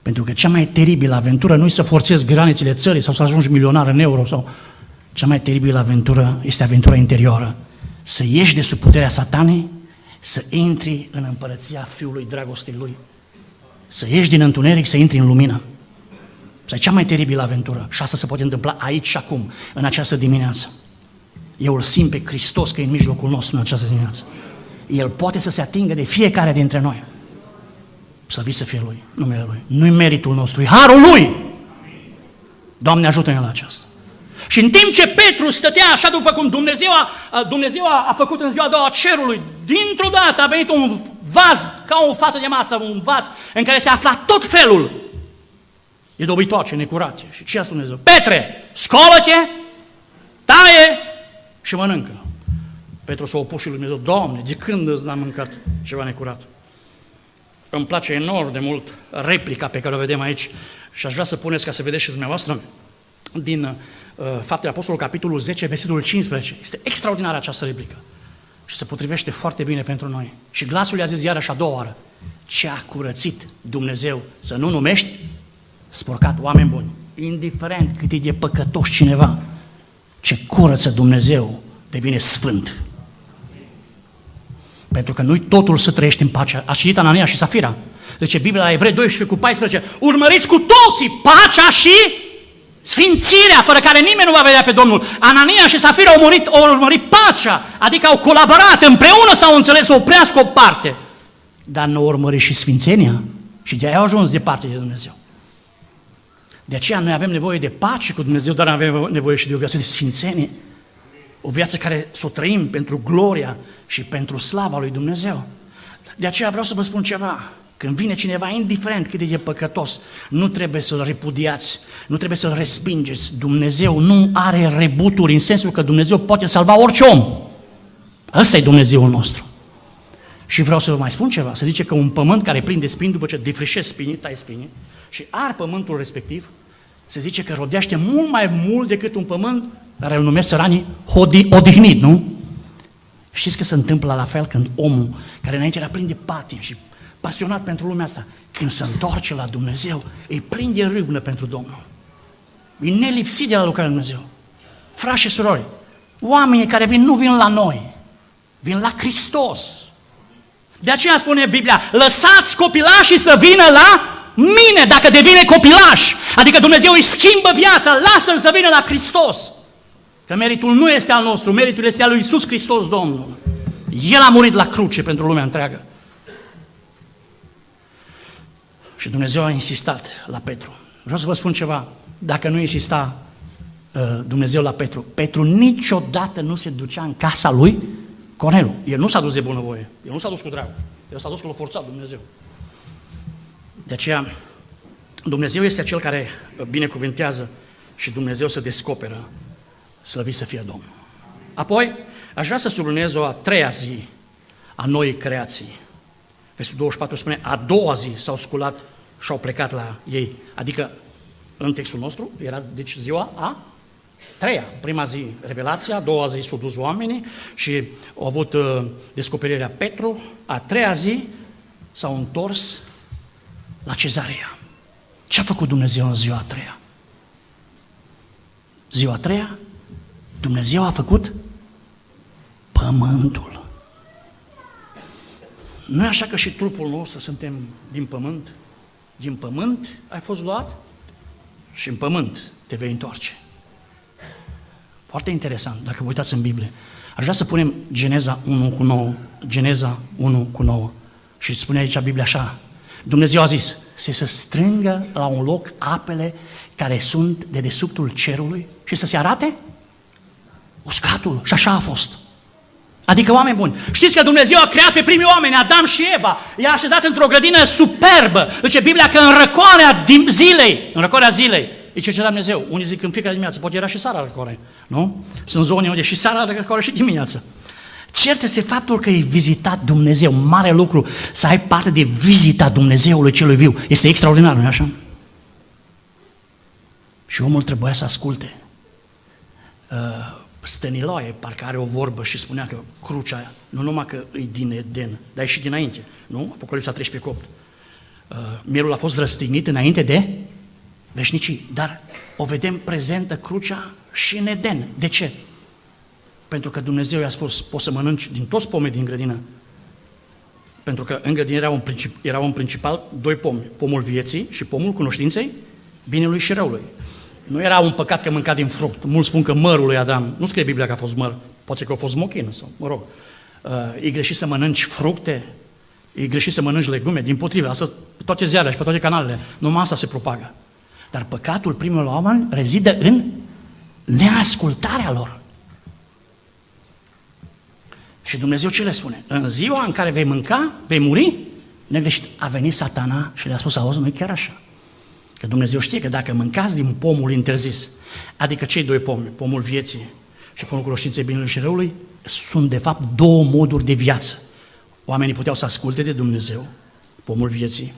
A: Pentru că cea mai teribilă aventură nu e să forțezi granițele țării sau să ajungi milionar în euro sau cea mai teribilă aventură este aventura interioară. Să ieși de sub puterea satanei, să intri în împărăția Fiului dragostei Lui. Să ieși din întuneric, să intri în lumină. Asta e cea mai teribilă aventură. Și asta se poate întâmpla aici și acum, în această dimineață. Eu îl simt pe Hristos că e în mijlocul nostru în această dimineață. El poate să se atingă de fiecare dintre noi. Să vii să fie Lui, numele Lui. Nu-i meritul nostru, e harul Lui. Doamne ajută-ne la aceasta. Și în timp ce Petru stătea așa după cum Dumnezeu a, Dumnezeu a, a făcut în ziua a doua cerului, dintr-o dată a venit un vas, ca o față de masă, un vas în care se afla tot felul de dobitoace necurate. Și ce a spus Dumnezeu? Petre, scolă-te, taie și mănâncă. Petru s-a opus și lui Dumnezeu, Doamne, de când îți n-am mâncat ceva necurat? Îmi place enorm de mult replica pe care o vedem aici și aș vrea să puneți ca să vedeți și dumneavoastră din uh, Faptele Apostolului, capitolul 10, versetul 15. Este extraordinară această replică și se potrivește foarte bine pentru noi. Și glasul i-a zis iarăși a doua oară, ce a curățit Dumnezeu să nu numești spurcat oameni buni, indiferent cât e de păcătos cineva, ce curăță Dumnezeu devine sfânt. Pentru că nu totul să trăiești în pace. A citit Anania și Safira. Deci Biblia la Evrei 12 cu 14, urmăriți cu toții pacea și sfințirea, fără care nimeni nu va vedea pe Domnul. Anania și Safira au, murit, au urmărit pacea, adică au colaborat, împreună s-au înțeles să oprească o parte. Dar nu au urmărit și sfințenia și de aia au ajuns departe de Dumnezeu. De aceea noi avem nevoie de pace cu Dumnezeu, dar avem nevoie și de o viață de sfințenie. O viață care să o trăim pentru gloria și pentru slava lui Dumnezeu. De aceea vreau să vă spun ceva. Când vine cineva, indiferent cât de păcătos, nu trebuie să-l repudiați, nu trebuie să-l respingeți. Dumnezeu nu are rebuturi în sensul că Dumnezeu poate salva orice om. Ăsta e Dumnezeul nostru. Și vreau să vă mai spun ceva. Se zice că un pământ care prinde spini, după ce defrișezi spinii, tai spinii, și ar pământul respectiv, se zice că rodește mult mai mult decât un pământ care îl numesc săranii odihnit, nu? Știți că se întâmplă la fel când omul care înainte era plin de patim și pasionat pentru lumea asta, când se întoarce la Dumnezeu, îi prinde râvnă pentru Domnul. E nelipsit de la lucrarea lui Dumnezeu. Frați și surori, oamenii care vin nu vin la noi, vin la Hristos. De aceea spune Biblia, lăsați copilașii să vină la mine dacă devine copilaș. Adică Dumnezeu îi schimbă viața, lasă-l să vină la Hristos. Că meritul nu este al nostru, meritul este al lui Iisus Hristos Domnul. El a murit la cruce pentru lumea întreagă. Și Dumnezeu a insistat la Petru. Vreau să vă spun ceva. Dacă nu insista uh, Dumnezeu la Petru, Petru niciodată nu se ducea în casa lui Cornelu, el nu s-a dus de bunăvoie, el nu s-a dus cu drag, el s-a dus cu l-a forțat Dumnezeu. De aceea, Dumnezeu este cel care binecuvintează și Dumnezeu să descoperă slăvit să fie Domnul. Apoi, aș vrea să subliniez o a treia zi a noii creații. Versul 24 spune, a doua zi s-au sculat și au plecat la ei. Adică, în textul nostru, era deci ziua a treia. Prima zi revelația, a doua zi s-au dus oamenii și au avut uh, descoperirea Petru. A treia zi s-au întors la cezarea. Ce a făcut Dumnezeu în ziua a treia? Ziua a treia, Dumnezeu a făcut pământul. Nu e așa că și trupul nostru suntem din pământ? Din pământ ai fost luat și în pământ te vei întoarce. Foarte interesant, dacă vă uitați în Biblie. Aș vrea să punem Geneza 1 cu 9, Geneza 1 cu 9. Și spune aici Biblia așa, Dumnezeu a zis, să se strângă la un loc apele care sunt de desubtul cerului și să se arate uscatul. Și așa a fost. Adică oameni buni. Știți că Dumnezeu a creat pe primii oameni, Adam și Eva. I-a așezat într-o grădină superbă. Zice Biblia că în răcoarea zilei, în răcoarea zilei, e ce Dumnezeu. Unii zic în fiecare dimineață, poate era și Sara răcoare. Nu? Sunt zone unde și Sara răcoare și dimineața. Cert este faptul că e vizitat Dumnezeu, mare lucru, să ai parte de vizita Dumnezeului celui viu. Este extraordinar, nu așa? Și omul trebuia să asculte. Uh, Stăniloae parcă are o vorbă și spunea că crucea, nu numai că e din Eden, dar e și dinainte, nu? Apocalipsa 13 8. Uh, mielul a fost răstignit înainte de veșnicii, dar o vedem prezentă crucea și în Eden. De ce? Pentru că Dumnezeu i-a spus, poți să mănânci din toți pomii din grădină. Pentru că în grădină erau în, princip, erau în principal doi pomi, pomul vieții și pomul cunoștinței, binelui și răului. Nu era un păcat că mânca din fruct. Mulți spun că mărul lui Adam, nu scrie Biblia că a fost măr, poate că a fost mochină sau, mă rog. Uh, e greșit să mănânci fructe, e greșit să mănânci legume, din potrivă, asta pe toate ziarele și pe toate canalele, numai asta se propagă. Dar păcatul primul oameni rezidă în neascultarea lor. Și Dumnezeu ce le spune? În ziua în care vei mânca, vei muri, negreșit. A venit satana și le-a spus, auzi, nu chiar așa. Că Dumnezeu știe că dacă mâncați din pomul interzis, adică cei doi pomi, pomul vieții și pomul cunoștinței binelui și răului, sunt de fapt două moduri de viață. Oamenii puteau să asculte de Dumnezeu, pomul vieții,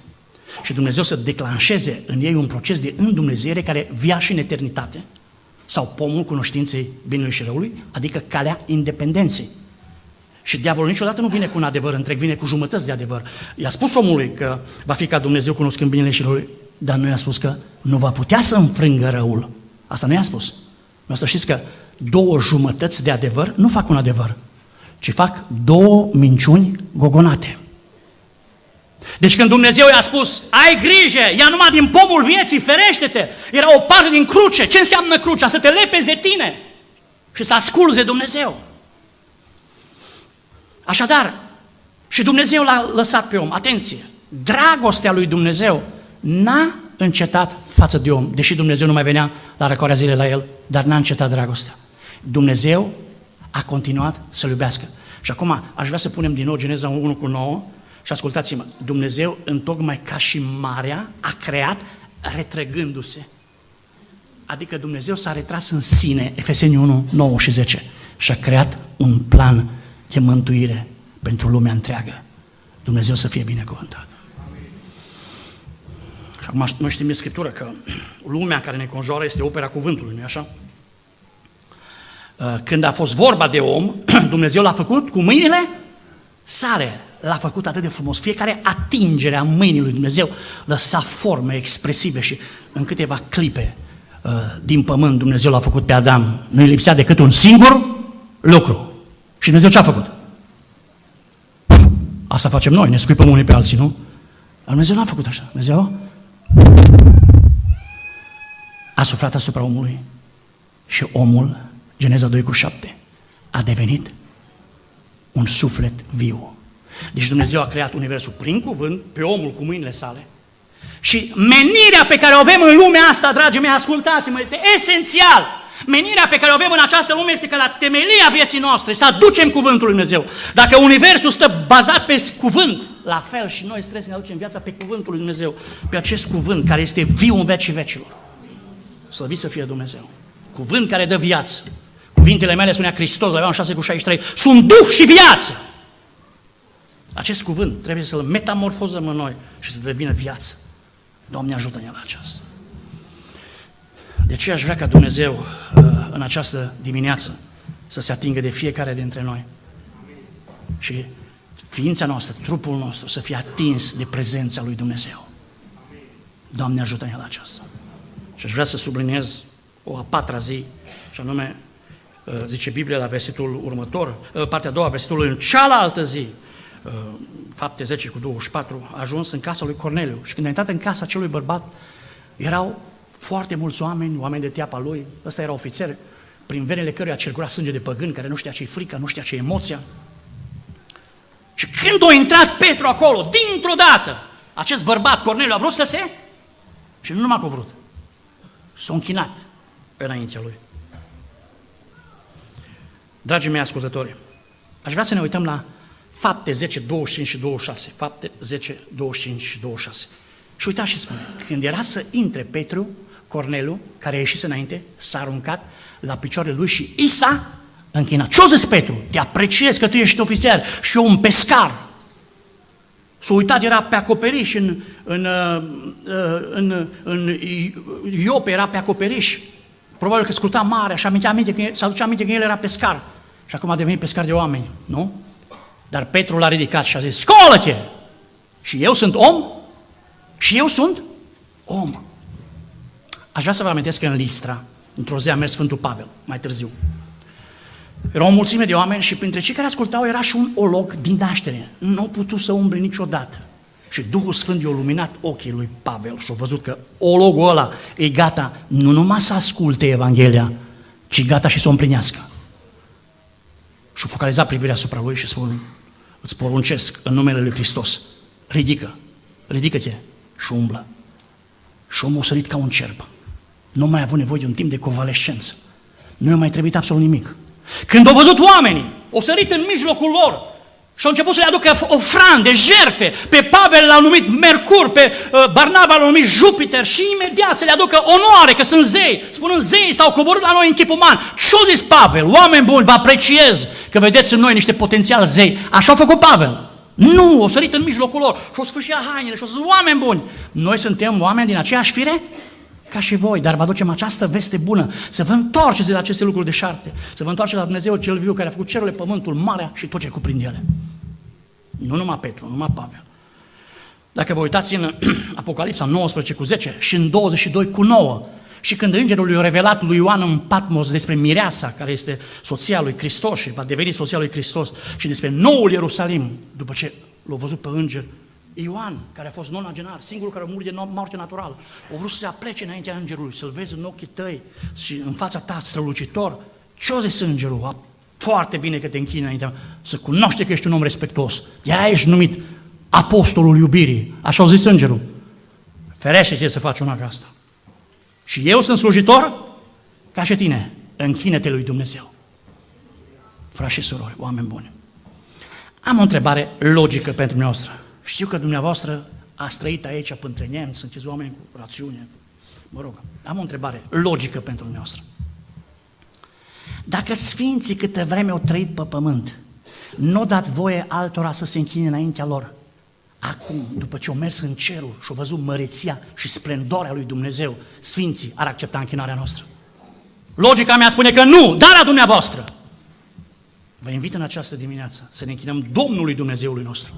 A: și Dumnezeu să declanșeze în ei un proces de îndumnezeire care via și în eternitate, sau pomul cunoștinței binelui și răului, adică calea independenței. Și diavolul niciodată nu vine cu un adevăr întreg, vine cu jumătăți de adevăr. I-a spus omului că va fi ca Dumnezeu cunoscând binele și răul, dar nu i-a spus că nu va putea să înfrângă răul. Asta nu i-a spus. Nu să știți că două jumătăți de adevăr nu fac un adevăr, ci fac două minciuni gogonate. Deci când Dumnezeu i-a spus, ai grijă, ia numai din pomul vieții, ferește-te, era o parte din cruce. Ce înseamnă crucea? Să te lepezi de tine și să asculți de Dumnezeu. Așadar, și Dumnezeu l-a lăsat pe om. Atenție! Dragostea lui Dumnezeu n-a încetat față de om, deși Dumnezeu nu mai venea la răcoarea zilei la el, dar n-a încetat dragostea. Dumnezeu a continuat să-l iubească. Și acum aș vrea să punem din nou Geneza 1 cu 9 și ascultați-mă, Dumnezeu, întocmai ca și marea, a creat retrăgându-se. Adică Dumnezeu s-a retras în sine, Efeseni 1, 9 și 10, și a creat un plan de mântuire pentru lumea întreagă. Dumnezeu să fie binecuvântat. Și acum noi știm din Scriptură că lumea care ne conjoară este opera cuvântului, nu așa? Uh, când a fost vorba de om, Dumnezeu l-a făcut cu mâinile sale. L-a făcut atât de frumos. Fiecare atingere a mâinii lui Dumnezeu lăsa forme expresive și în câteva clipe uh, din pământ Dumnezeu l-a făcut pe Adam. Nu-i lipsea decât un singur lucru. Și Dumnezeu ce a făcut? Asta facem noi, ne scuipăm unii pe alții, nu? Dar Dumnezeu nu a făcut așa. Dumnezeu a suflat asupra omului și omul, Geneza 2 cu 7, a devenit un suflet viu. Deci Dumnezeu a creat Universul prin cuvânt, pe omul cu mâinile sale. Și menirea pe care o avem în lumea asta, dragii mei, ascultați-mă, este esențial. Menirea pe care o avem în această lume este că la temelia vieții noastre să aducem cuvântul lui Dumnezeu. Dacă universul stă bazat pe cuvânt, la fel și noi trebuie să ne aducem viața pe cuvântul lui Dumnezeu, pe acest cuvânt care este viu în vecii vecilor. Slăvit să fie Dumnezeu. Cuvânt care dă viață. Cuvintele mele, spunea Hristos, la Ioan 6 cu 63, sunt duh și viață. Acest cuvânt trebuie să-l metamorfozăm în noi și să devină viață. Doamne, ajută-ne la aceasta. De ce aș vrea ca Dumnezeu uh, în această dimineață să se atingă de fiecare dintre noi. Și ființa noastră, trupul nostru să fie atins de prezența lui Dumnezeu. Doamne ajută-ne la aceasta. Și aș vrea să subliniez o a patra zi, și anume, uh, zice Biblia la versetul următor, uh, partea a doua, versetul în cealaltă zi, fapte 10 cu 24, a ajuns în casa lui Corneliu. Și când a intrat în casa acelui bărbat, erau foarte mulți oameni, oameni de teapa lui, ăsta era ofițer, prin venele căruia circula sânge de păgân, care nu știa ce-i frică, nu știa ce e emoția. Și când a intrat Petru acolo, dintr-o dată, acest bărbat, Corneliu, a vrut să se... Și nu numai că a vrut, s-a închinat înaintea lui. Dragii mei ascultători, aș vrea să ne uităm la fapte 10, 25 și 26. Fapte 10, 25 și 26. Și uitați ce spune. Când era să intre Petru, Cornelu, care a ieșit înainte, s-a aruncat la picioarele lui și i s-a închinat. Ce-o zis Petru? Te apreciez că tu ești ofițer și eu un pescar. S-a uitat, era pe acoperiș, în, în, uh, în, în, în Iope era pe acoperiș. Probabil că scruta mare și amintea aminte că, s-a aduce aminte că el era pescar. Și acum a devenit pescar de oameni, nu? Dar Petru l-a ridicat și a zis, scolă-te! Și eu sunt om? Și eu sunt om. Aș vrea să vă amintesc că în Listra, într-o zi a mers Sfântul Pavel, mai târziu. Era o mulțime de oameni și printre cei care ascultau era și un olog din naștere. Nu a putut să umble niciodată. Și Duhul Sfânt i-a luminat ochii lui Pavel și a văzut că ologul ăla e gata nu numai să asculte Evanghelia, ci gata și să o împlinească. Și a focalizat privirea asupra lui și spune, îți poruncesc în numele lui Hristos, ridică, ridică-te și umblă. Și omul a sărit ca un cerb. Nu mai a avut nevoie de un timp de convalescență. Nu i-a mai trebuit absolut nimic. Când au văzut oamenii, au sărit în mijlocul lor și au început să le aducă ofrande, jerfe. Pe Pavel l-au numit Mercur, pe uh, Barnaba l-au numit Jupiter și imediat să le aducă onoare, că sunt zei. Spunând zei s-au coborât la noi în chip uman. Ce-a zis Pavel? Oameni buni, vă apreciez că vedeți în noi niște potențial zei. Așa a făcut Pavel. Nu, o sărit în mijlocul lor și o sfârșit hainele și o zis, oameni buni, noi suntem oameni din aceeași fire ca și voi, dar vă aducem această veste bună, să vă întoarceți de la aceste lucruri de șarte, să vă întoarceți la Dumnezeu cel viu care a făcut cerurile, pământul, marea și tot ce cuprinde ele. Nu numai Petru, nu numai Pavel. Dacă vă uitați în Apocalipsa 19 cu 10 și în 22 cu 9, și când îngerul i-a revelat lui Ioan în Patmos despre Mireasa, care este soția lui Hristos și va deveni soția lui Hristos, și despre noul Ierusalim, după ce l-a văzut pe înger, Ioan, care a fost nonagenar, singurul care a murit de moarte naturală, a vrut să se aplece înaintea îngerului, să-l vezi în ochii tăi și în fața ta strălucitor. Ce-o zis îngerul? A, foarte bine că te închini înaintea să cunoște că ești un om respectos. De-aia ești numit apostolul iubirii. Așa au zis îngerul. Ferește-te să faci una ca asta. Și eu sunt slujitor ca și tine. Închine-te lui Dumnezeu. Frați și surori, oameni buni. Am o întrebare logică pentru dumneavoastră. Știu că dumneavoastră ați trăit aici pântre nemți, sunteți oameni cu rațiune. Mă rog, am o întrebare logică pentru dumneavoastră. Dacă sfinții câte vreme au trăit pe pământ, nu dat voie altora să se închine înaintea lor, acum, după ce au mers în cerul și au văzut măreția și splendoarea lui Dumnezeu, sfinții ar accepta închinarea noastră. Logica mea spune că nu, dar a dumneavoastră. Vă invit în această dimineață să ne închinăm Domnului Dumnezeului nostru.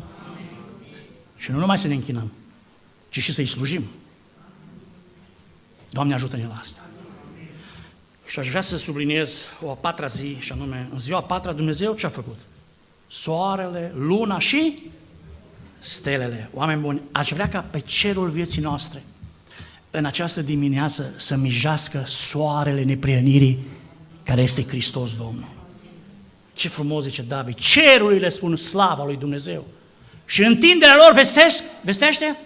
A: Și nu numai să ne închinăm, ci și să-i slujim. Doamne ajută-ne la asta. Și aș vrea să subliniez o a patra zi, și anume, în ziua a patra, Dumnezeu ce a făcut? Soarele, luna și stelele. Oameni buni, aș vrea ca pe cerul vieții noastre, în această dimineață, să mijească soarele neprienirii, care este Hristos Domnul. Ce frumos zice David, cerurile spun slava lui Dumnezeu. Și întinderea lor vestesc, vestește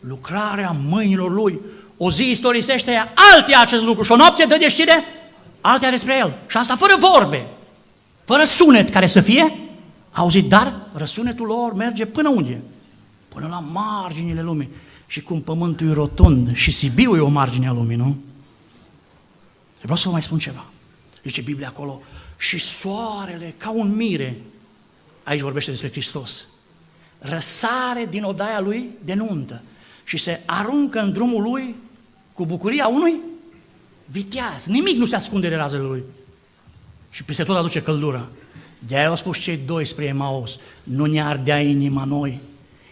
A: lucrarea mâinilor lui. O zi istorisește altia acest lucru și o noapte dă de știre altea despre El. Și asta fără vorbe, fără sunet care să fie auzit, dar răsunetul lor merge până unde? Până la marginile lumii. Și cum pământul e rotund și Sibiu e o margine a lumii, nu? Vreau să vă mai spun ceva. Zice Biblia acolo, și soarele ca un mire, aici vorbește despre Hristos, răsare din odaia lui de nuntă și se aruncă în drumul lui cu bucuria unui viteaz. Nimic nu se ascunde de razele lui. Și peste tot aduce căldura. De-aia au spus cei doi spre Emaus, nu ne ardea inima noi.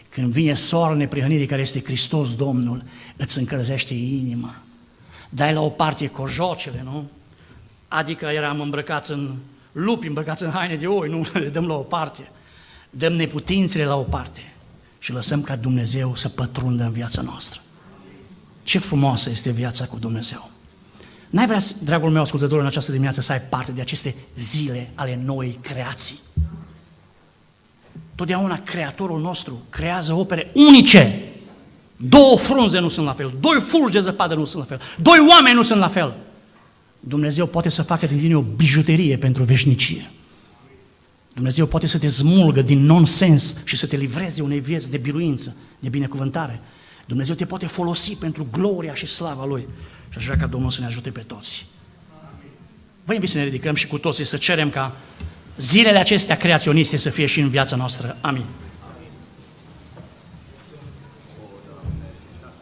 A: Când vine soarele neprihănirii care este Hristos Domnul, îți încălzește inima. Dai la o parte cojocele, nu? Adică eram îmbrăcați în lupi, îmbrăcați în haine de oi, nu le dăm la o parte. Dăm neputințele la o parte și lăsăm ca Dumnezeu să pătrundă în viața noastră. Ce frumoasă este viața cu Dumnezeu! N-ai vrea, dragul meu ascultător, în această dimineață să ai parte de aceste zile ale noii creații. Totdeauna Creatorul nostru creează opere unice. Două frunze nu sunt la fel, doi fulgi de zăpadă nu sunt la fel, doi oameni nu sunt la fel. Dumnezeu poate să facă din tine o bijuterie pentru veșnicie. Dumnezeu poate să te smulgă din nonsens și să te livreze unei vieți de biruință, de binecuvântare. Dumnezeu te poate folosi pentru gloria și slava Lui. Și aș vrea ca Domnul să ne ajute pe toți. Vă invit să ne ridicăm și cu toții să cerem ca zilele acestea creaționiste să fie și în viața noastră. Amin.